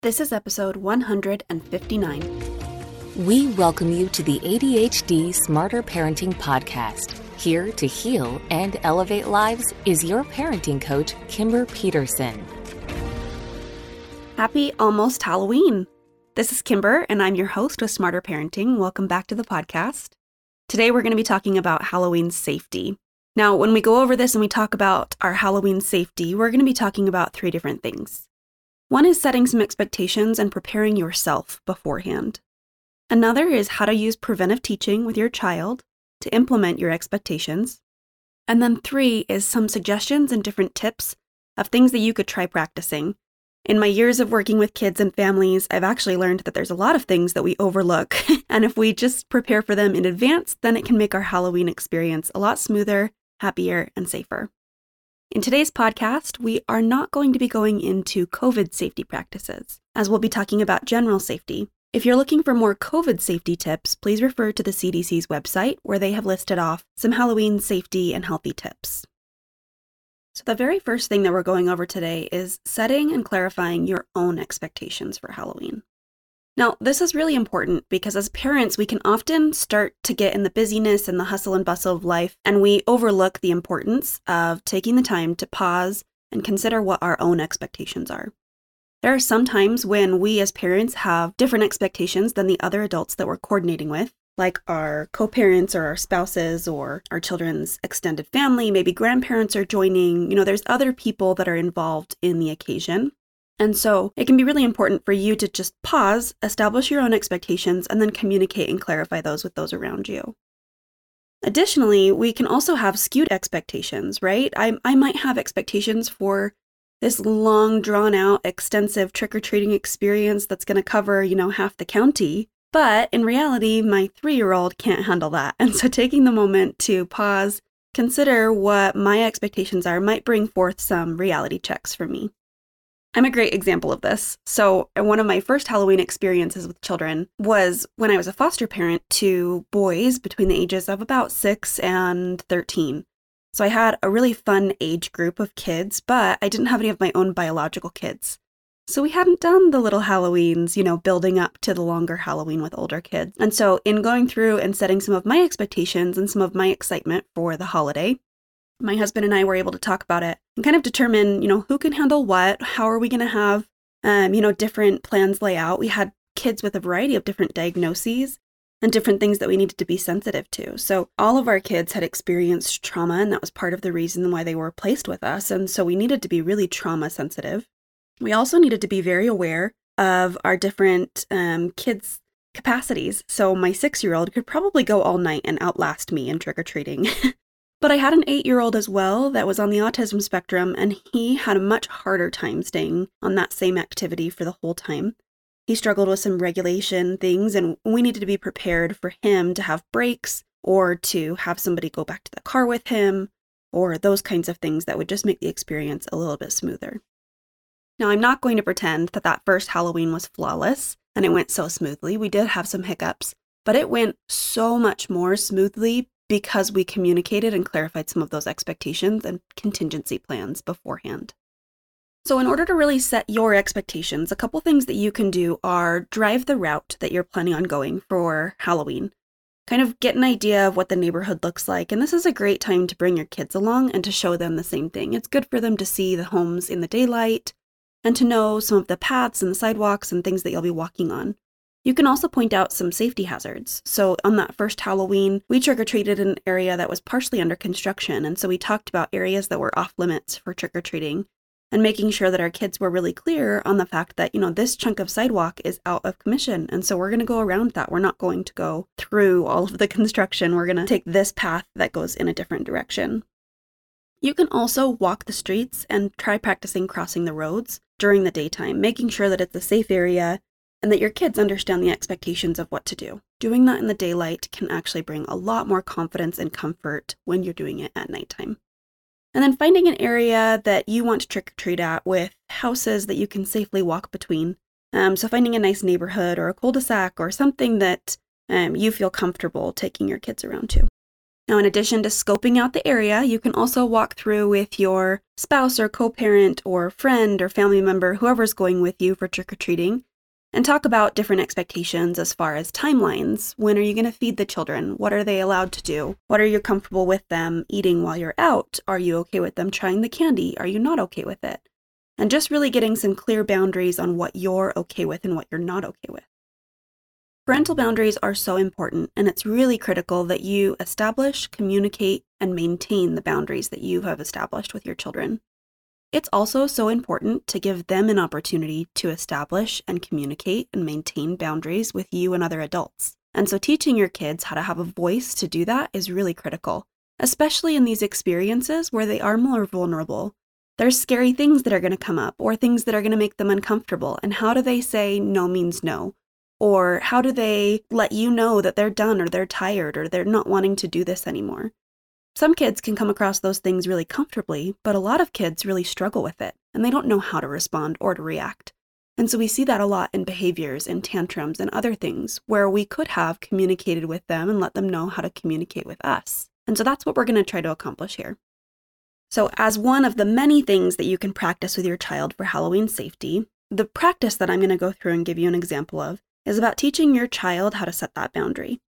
This is episode 159. We welcome you to the ADHD Smarter Parenting Podcast. Here to heal and elevate lives is your parenting coach, Kimber Peterson. Happy almost Halloween. This is Kimber, and I'm your host with Smarter Parenting. Welcome back to the podcast. Today, we're going to be talking about Halloween safety. Now, when we go over this and we talk about our Halloween safety, we're going to be talking about three different things. One is setting some expectations and preparing yourself beforehand. Another is how to use preventive teaching with your child to implement your expectations. And then three is some suggestions and different tips of things that you could try practicing. In my years of working with kids and families, I've actually learned that there's a lot of things that we overlook. and if we just prepare for them in advance, then it can make our Halloween experience a lot smoother, happier, and safer. In today's podcast, we are not going to be going into COVID safety practices, as we'll be talking about general safety. If you're looking for more COVID safety tips, please refer to the CDC's website where they have listed off some Halloween safety and healthy tips. So, the very first thing that we're going over today is setting and clarifying your own expectations for Halloween. Now, this is really important because as parents, we can often start to get in the busyness and the hustle and bustle of life, and we overlook the importance of taking the time to pause and consider what our own expectations are. There are some times when we as parents have different expectations than the other adults that we're coordinating with, like our co parents or our spouses or our children's extended family. Maybe grandparents are joining. You know, there's other people that are involved in the occasion. And so it can be really important for you to just pause, establish your own expectations, and then communicate and clarify those with those around you. Additionally, we can also have skewed expectations, right? I, I might have expectations for this long, drawn out, extensive trick or treating experience that's going to cover, you know, half the county. But in reality, my three year old can't handle that. And so taking the moment to pause, consider what my expectations are might bring forth some reality checks for me. I'm a great example of this. So, uh, one of my first Halloween experiences with children was when I was a foster parent to boys between the ages of about 6 and 13. So, I had a really fun age group of kids, but I didn't have any of my own biological kids. So, we hadn't done the little Halloweens, you know, building up to the longer Halloween with older kids. And so, in going through and setting some of my expectations and some of my excitement for the holiday, my husband and I were able to talk about it and kind of determine, you know, who can handle what, how are we going to have, um, you know, different plans lay out. We had kids with a variety of different diagnoses and different things that we needed to be sensitive to. So all of our kids had experienced trauma, and that was part of the reason why they were placed with us. And so we needed to be really trauma sensitive. We also needed to be very aware of our different um, kids' capacities. So my six year old could probably go all night and outlast me in trick or treating. But I had an eight year old as well that was on the autism spectrum, and he had a much harder time staying on that same activity for the whole time. He struggled with some regulation things, and we needed to be prepared for him to have breaks or to have somebody go back to the car with him or those kinds of things that would just make the experience a little bit smoother. Now, I'm not going to pretend that that first Halloween was flawless and it went so smoothly. We did have some hiccups, but it went so much more smoothly because we communicated and clarified some of those expectations and contingency plans beforehand. So, in order to really set your expectations, a couple things that you can do are drive the route that you're planning on going for Halloween. Kind of get an idea of what the neighborhood looks like. And this is a great time to bring your kids along and to show them the same thing. It's good for them to see the homes in the daylight and to know some of the paths and the sidewalks and things that you'll be walking on. You can also point out some safety hazards. So, on that first Halloween, we trick or treated an area that was partially under construction. And so, we talked about areas that were off limits for trick or treating and making sure that our kids were really clear on the fact that, you know, this chunk of sidewalk is out of commission. And so, we're going to go around that. We're not going to go through all of the construction. We're going to take this path that goes in a different direction. You can also walk the streets and try practicing crossing the roads during the daytime, making sure that it's a safe area and that your kids understand the expectations of what to do. Doing that in the daylight can actually bring a lot more confidence and comfort when you're doing it at nighttime. And then finding an area that you want to trick or treat at with houses that you can safely walk between. Um, so finding a nice neighborhood or a cul-de-sac or something that um, you feel comfortable taking your kids around to. Now, in addition to scoping out the area, you can also walk through with your spouse or co parent or friend or family member, whoever's going with you for trick or treating, and talk about different expectations as far as timelines. When are you going to feed the children? What are they allowed to do? What are you comfortable with them eating while you're out? Are you okay with them trying the candy? Are you not okay with it? And just really getting some clear boundaries on what you're okay with and what you're not okay with. Parental boundaries are so important, and it's really critical that you establish, communicate, and maintain the boundaries that you have established with your children. It's also so important to give them an opportunity to establish and communicate and maintain boundaries with you and other adults. And so, teaching your kids how to have a voice to do that is really critical, especially in these experiences where they are more vulnerable. There's scary things that are going to come up or things that are going to make them uncomfortable. And how do they say no means no? Or how do they let you know that they're done or they're tired or they're not wanting to do this anymore? Some kids can come across those things really comfortably, but a lot of kids really struggle with it and they don't know how to respond or to react. And so we see that a lot in behaviors and tantrums and other things where we could have communicated with them and let them know how to communicate with us. And so that's what we're going to try to accomplish here. So, as one of the many things that you can practice with your child for Halloween safety, the practice that I'm going to go through and give you an example of is about teaching your child how to set that boundary.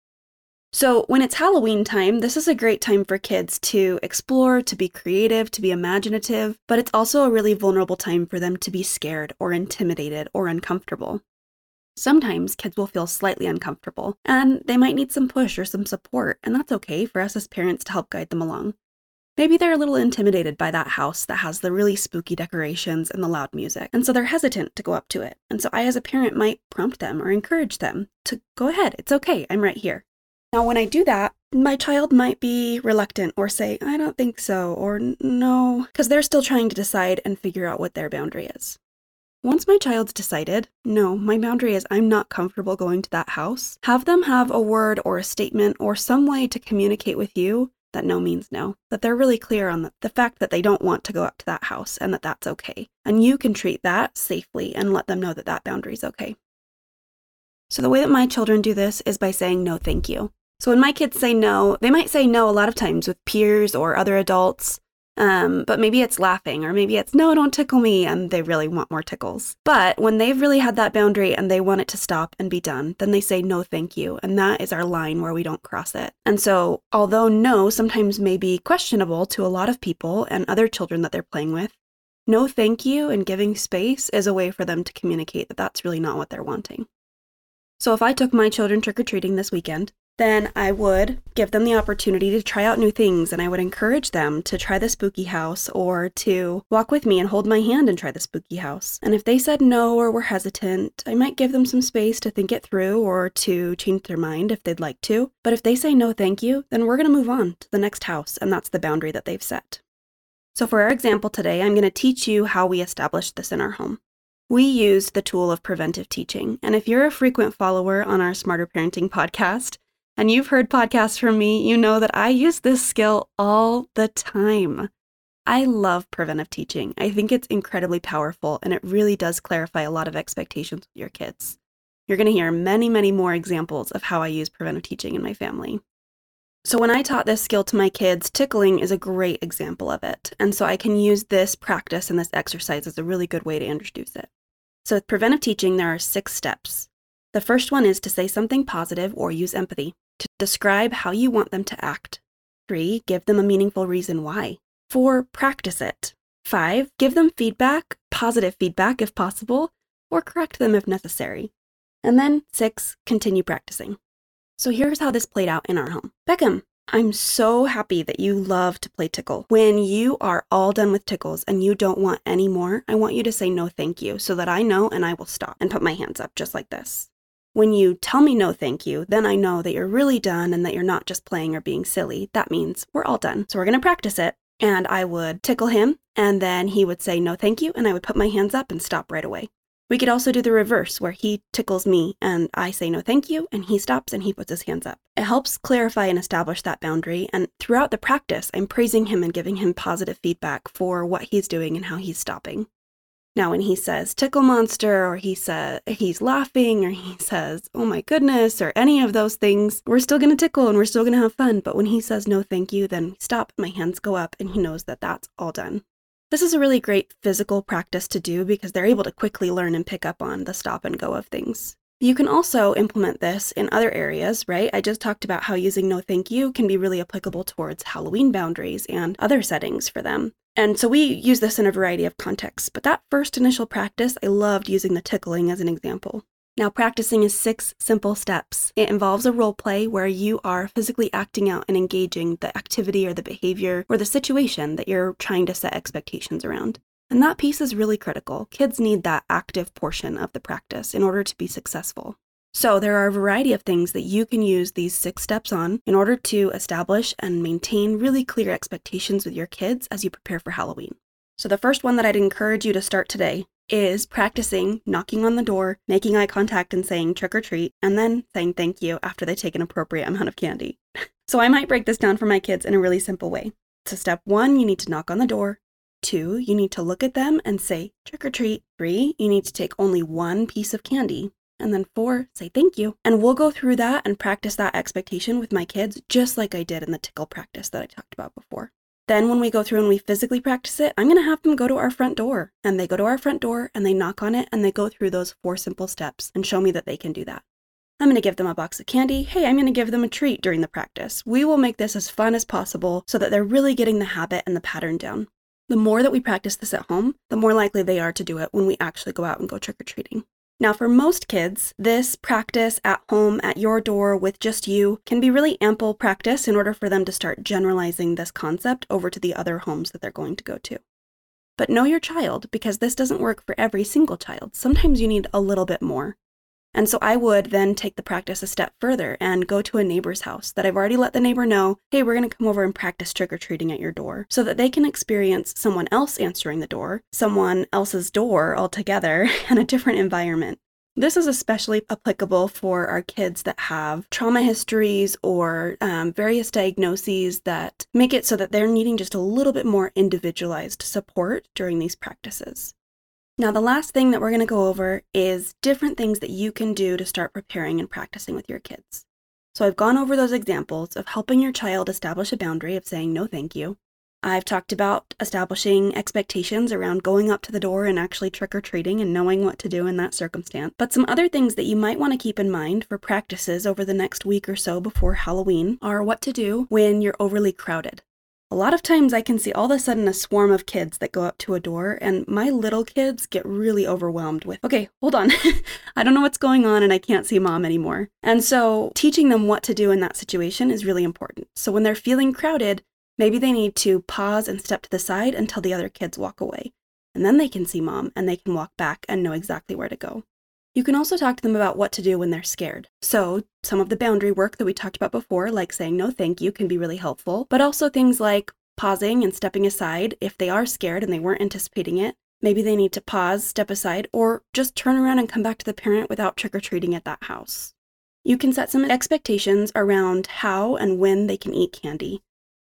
So, when it's Halloween time, this is a great time for kids to explore, to be creative, to be imaginative, but it's also a really vulnerable time for them to be scared or intimidated or uncomfortable. Sometimes kids will feel slightly uncomfortable and they might need some push or some support, and that's okay for us as parents to help guide them along. Maybe they're a little intimidated by that house that has the really spooky decorations and the loud music, and so they're hesitant to go up to it. And so I, as a parent, might prompt them or encourage them to go ahead, it's okay, I'm right here. Now, when I do that, my child might be reluctant or say, I don't think so, or no, because they're still trying to decide and figure out what their boundary is. Once my child's decided, no, my boundary is I'm not comfortable going to that house, have them have a word or a statement or some way to communicate with you that no means no, that they're really clear on the, the fact that they don't want to go up to that house and that that's okay. And you can treat that safely and let them know that that boundary is okay. So, the way that my children do this is by saying no, thank you. So, when my kids say no, they might say no a lot of times with peers or other adults. Um, but maybe it's laughing, or maybe it's, no, don't tickle me, and they really want more tickles. But when they've really had that boundary and they want it to stop and be done, then they say, no, thank you. And that is our line where we don't cross it. And so, although no sometimes may be questionable to a lot of people and other children that they're playing with, no thank you and giving space is a way for them to communicate that that's really not what they're wanting. So, if I took my children trick or treating this weekend, then I would give them the opportunity to try out new things and I would encourage them to try the spooky house or to walk with me and hold my hand and try the spooky house. And if they said no or were hesitant, I might give them some space to think it through or to change their mind if they'd like to. But if they say no, thank you, then we're going to move on to the next house and that's the boundary that they've set. So, for our example today, I'm going to teach you how we established this in our home. We used the tool of preventive teaching. And if you're a frequent follower on our Smarter Parenting podcast, and you've heard podcasts from me, you know that I use this skill all the time. I love preventive teaching. I think it's incredibly powerful and it really does clarify a lot of expectations with your kids. You're going to hear many, many more examples of how I use preventive teaching in my family. So, when I taught this skill to my kids, tickling is a great example of it. And so I can use this practice and this exercise as a really good way to introduce it. So, with preventive teaching, there are six steps. The first one is to say something positive or use empathy to describe how you want them to act. Three, give them a meaningful reason why. Four, practice it. Five, give them feedback, positive feedback if possible, or correct them if necessary. And then six, continue practicing. So here's how this played out in our home. Beckham, I'm so happy that you love to play tickle. When you are all done with tickles and you don't want any more, I want you to say no thank you so that I know and I will stop and put my hands up just like this. When you tell me no thank you, then I know that you're really done and that you're not just playing or being silly. That means we're all done. So we're going to practice it. And I would tickle him, and then he would say no thank you, and I would put my hands up and stop right away. We could also do the reverse, where he tickles me and I say no thank you, and he stops and he puts his hands up. It helps clarify and establish that boundary, and throughout the practice, I'm praising him and giving him positive feedback for what he's doing and how he's stopping. Now, when he says tickle monster, or he says he's laughing, or he says, oh my goodness, or any of those things, we're still going to tickle and we're still going to have fun. But when he says no thank you, then stop, my hands go up, and he knows that that's all done. This is a really great physical practice to do because they're able to quickly learn and pick up on the stop and go of things. You can also implement this in other areas, right? I just talked about how using no thank you can be really applicable towards Halloween boundaries and other settings for them. And so we use this in a variety of contexts, but that first initial practice, I loved using the tickling as an example. Now, practicing is six simple steps. It involves a role play where you are physically acting out and engaging the activity or the behavior or the situation that you're trying to set expectations around. And that piece is really critical. Kids need that active portion of the practice in order to be successful. So, there are a variety of things that you can use these six steps on in order to establish and maintain really clear expectations with your kids as you prepare for Halloween. So, the first one that I'd encourage you to start today is practicing knocking on the door, making eye contact, and saying trick or treat, and then saying thank you after they take an appropriate amount of candy. so, I might break this down for my kids in a really simple way. So, step one, you need to knock on the door. Two, you need to look at them and say trick or treat. Three, you need to take only one piece of candy. And then four, say thank you. And we'll go through that and practice that expectation with my kids, just like I did in the tickle practice that I talked about before. Then, when we go through and we physically practice it, I'm going to have them go to our front door. And they go to our front door and they knock on it and they go through those four simple steps and show me that they can do that. I'm going to give them a box of candy. Hey, I'm going to give them a treat during the practice. We will make this as fun as possible so that they're really getting the habit and the pattern down. The more that we practice this at home, the more likely they are to do it when we actually go out and go trick or treating. Now, for most kids, this practice at home, at your door, with just you, can be really ample practice in order for them to start generalizing this concept over to the other homes that they're going to go to. But know your child because this doesn't work for every single child. Sometimes you need a little bit more. And so I would then take the practice a step further and go to a neighbor's house that I've already let the neighbor know, hey, we're going to come over and practice trick or treating at your door so that they can experience someone else answering the door, someone else's door altogether, and a different environment. This is especially applicable for our kids that have trauma histories or um, various diagnoses that make it so that they're needing just a little bit more individualized support during these practices. Now, the last thing that we're going to go over is different things that you can do to start preparing and practicing with your kids. So, I've gone over those examples of helping your child establish a boundary of saying no thank you. I've talked about establishing expectations around going up to the door and actually trick or treating and knowing what to do in that circumstance. But some other things that you might want to keep in mind for practices over the next week or so before Halloween are what to do when you're overly crowded. A lot of times I can see all of a sudden a swarm of kids that go up to a door, and my little kids get really overwhelmed with, okay, hold on. I don't know what's going on and I can't see mom anymore. And so teaching them what to do in that situation is really important. So when they're feeling crowded, maybe they need to pause and step to the side until the other kids walk away. And then they can see mom and they can walk back and know exactly where to go. You can also talk to them about what to do when they're scared. So, some of the boundary work that we talked about before, like saying no thank you, can be really helpful, but also things like pausing and stepping aside if they are scared and they weren't anticipating it. Maybe they need to pause, step aside, or just turn around and come back to the parent without trick or treating at that house. You can set some expectations around how and when they can eat candy.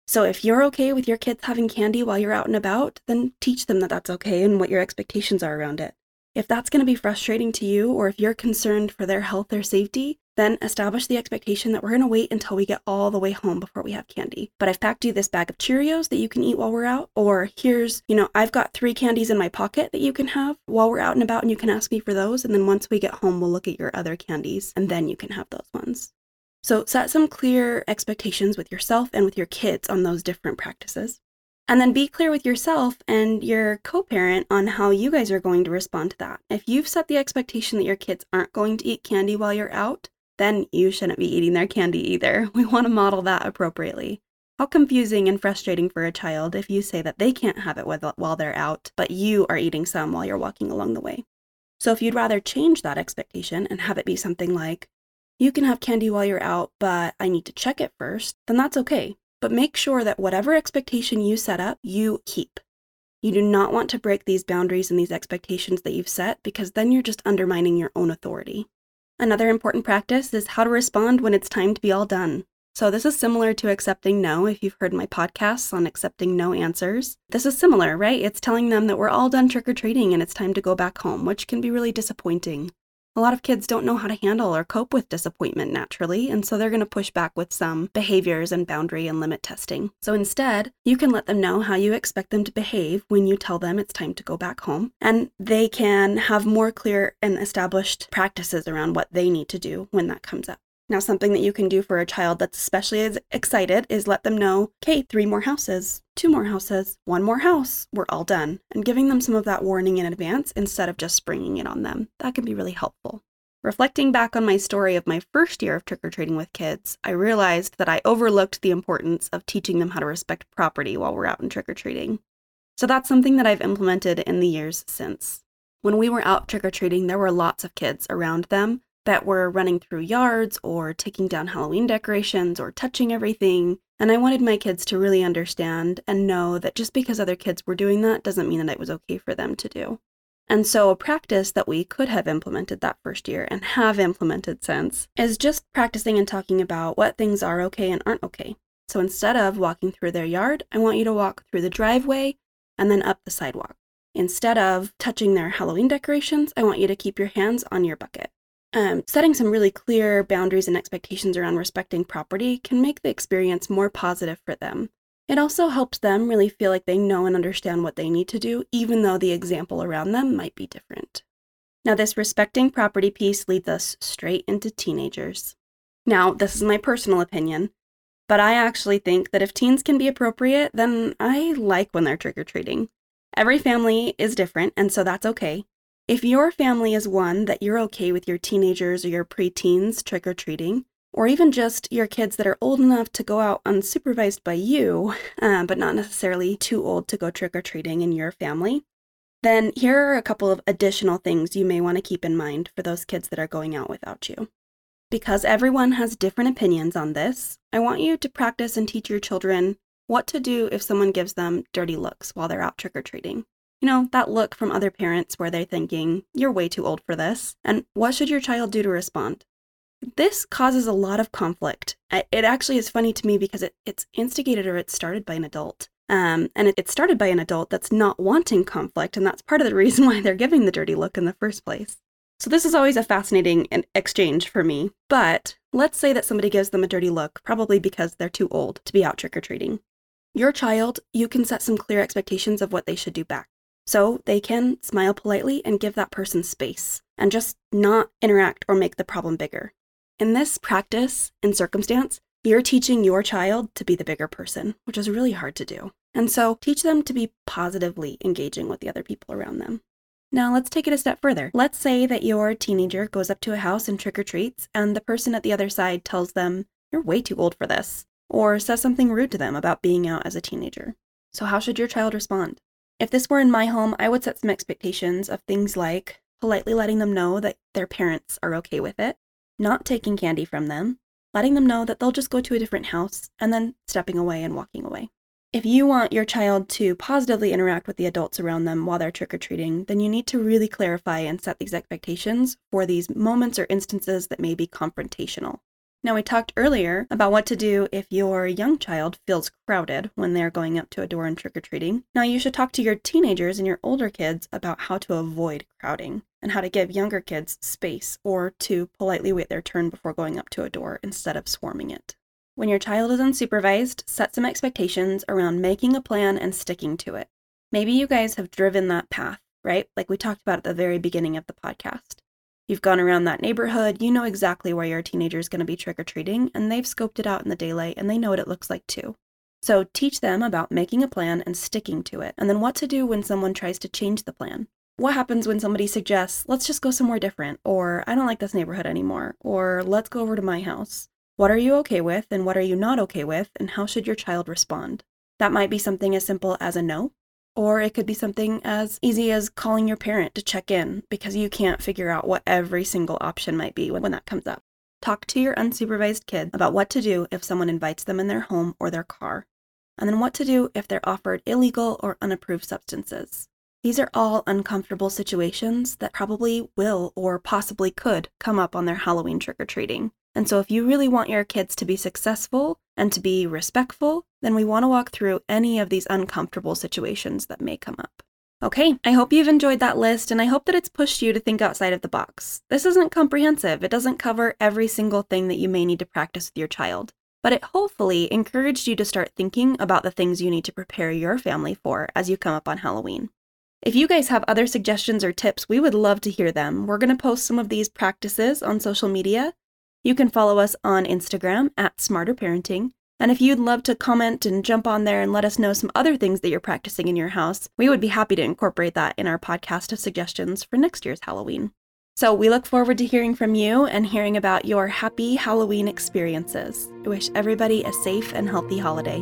So if you're okay with your kids having candy while you're out and about, then teach them that that's okay and what your expectations are around it. If that's going to be frustrating to you, or if you're concerned for their health or safety, then establish the expectation that we're going to wait until we get all the way home before we have candy. But I've packed you this bag of Cheerios that you can eat while we're out, or here's, you know, I've got three candies in my pocket that you can have while we're out and about and you can ask me for those. And then once we get home, we'll look at your other candies and then you can have those ones. So set some clear expectations with yourself and with your kids on those different practices. And then be clear with yourself and your co parent on how you guys are going to respond to that. If you've set the expectation that your kids aren't going to eat candy while you're out, then you shouldn't be eating their candy either. We want to model that appropriately. How confusing and frustrating for a child if you say that they can't have it while they're out, but you are eating some while you're walking along the way. So if you'd rather change that expectation and have it be something like, you can have candy while you're out, but I need to check it first, then that's okay. But make sure that whatever expectation you set up, you keep. You do not want to break these boundaries and these expectations that you've set because then you're just undermining your own authority. Another important practice is how to respond when it's time to be all done. So, this is similar to accepting no if you've heard my podcasts on accepting no answers. This is similar, right? It's telling them that we're all done trick or treating and it's time to go back home, which can be really disappointing. A lot of kids don't know how to handle or cope with disappointment naturally, and so they're going to push back with some behaviors and boundary and limit testing. So instead, you can let them know how you expect them to behave when you tell them it's time to go back home, and they can have more clear and established practices around what they need to do when that comes up. Now, something that you can do for a child that's especially excited is let them know, okay, three more houses, two more houses, one more house, we're all done. And giving them some of that warning in advance instead of just springing it on them. That can be really helpful. Reflecting back on my story of my first year of trick or treating with kids, I realized that I overlooked the importance of teaching them how to respect property while we're out in trick or treating. So that's something that I've implemented in the years since. When we were out trick or treating, there were lots of kids around them that were running through yards or taking down Halloween decorations or touching everything. And I wanted my kids to really understand and know that just because other kids were doing that doesn't mean that it was okay for them to do. And so, a practice that we could have implemented that first year and have implemented since is just practicing and talking about what things are okay and aren't okay. So, instead of walking through their yard, I want you to walk through the driveway and then up the sidewalk. Instead of touching their Halloween decorations, I want you to keep your hands on your bucket. Um, setting some really clear boundaries and expectations around respecting property can make the experience more positive for them. It also helps them really feel like they know and understand what they need to do, even though the example around them might be different. Now, this respecting property piece leads us straight into teenagers. Now, this is my personal opinion, but I actually think that if teens can be appropriate, then I like when they're trick or treating. Every family is different, and so that's okay. If your family is one that you're okay with your teenagers or your preteens trick or treating, or even just your kids that are old enough to go out unsupervised by you, uh, but not necessarily too old to go trick or treating in your family, then here are a couple of additional things you may want to keep in mind for those kids that are going out without you. Because everyone has different opinions on this, I want you to practice and teach your children what to do if someone gives them dirty looks while they're out trick or treating. You know, that look from other parents where they're thinking, you're way too old for this, and what should your child do to respond? This causes a lot of conflict. It actually is funny to me because it, it's instigated or it's started by an adult. Um, and it, it started by an adult that's not wanting conflict, and that's part of the reason why they're giving the dirty look in the first place. So, this is always a fascinating exchange for me. But let's say that somebody gives them a dirty look, probably because they're too old to be out trick or treating. Your child, you can set some clear expectations of what they should do back. So they can smile politely and give that person space and just not interact or make the problem bigger. In this practice and circumstance, you're teaching your child to be the bigger person, which is really hard to do. And so teach them to be positively engaging with the other people around them. Now let's take it a step further. Let's say that your teenager goes up to a house and trick or treats, and the person at the other side tells them, You're way too old for this, or says something rude to them about being out as a teenager. So, how should your child respond? If this were in my home, I would set some expectations of things like politely letting them know that their parents are okay with it, not taking candy from them, letting them know that they'll just go to a different house, and then stepping away and walking away. If you want your child to positively interact with the adults around them while they're trick or treating, then you need to really clarify and set these expectations for these moments or instances that may be confrontational. Now, we talked earlier about what to do if your young child feels crowded when they're going up to a door and trick or treating. Now, you should talk to your teenagers and your older kids about how to avoid crowding and how to give younger kids space or to politely wait their turn before going up to a door instead of swarming it. When your child is unsupervised, set some expectations around making a plan and sticking to it. Maybe you guys have driven that path, right? Like we talked about at the very beginning of the podcast. You've gone around that neighborhood, you know exactly where your teenager is going to be trick or treating, and they've scoped it out in the daylight and they know what it looks like too. So teach them about making a plan and sticking to it, and then what to do when someone tries to change the plan. What happens when somebody suggests, let's just go somewhere different, or I don't like this neighborhood anymore, or let's go over to my house? What are you okay with, and what are you not okay with, and how should your child respond? That might be something as simple as a no, or it could be something as easy as calling your parent to check in because you can't figure out what every single option might be when, that comes up. Talk to your unsupervised kid about what to do if someone invites them in their home or their car, and then what to do if they're offered illegal or unapproved substances. These are all uncomfortable situations that probably will or possibly could come up on their Halloween trick or treating. And so, if you really want your kids to be successful and to be respectful, then we want to walk through any of these uncomfortable situations that may come up. Okay, I hope you've enjoyed that list and I hope that it's pushed you to think outside of the box. This isn't comprehensive, it doesn't cover every single thing that you may need to practice with your child, but it hopefully encouraged you to start thinking about the things you need to prepare your family for as you come up on Halloween. If you guys have other suggestions or tips, we would love to hear them. We're going to post some of these practices on social media, you can follow us on Instagram at Smarter Parenting. And if you'd love to comment and jump on there and let us know some other things that you're practicing in your house, we would be happy to incorporate that in our podcast of suggestions for next year's Halloween. So we look forward to hearing from you and hearing about your happy Halloween experiences. I wish everybody a safe and healthy holiday.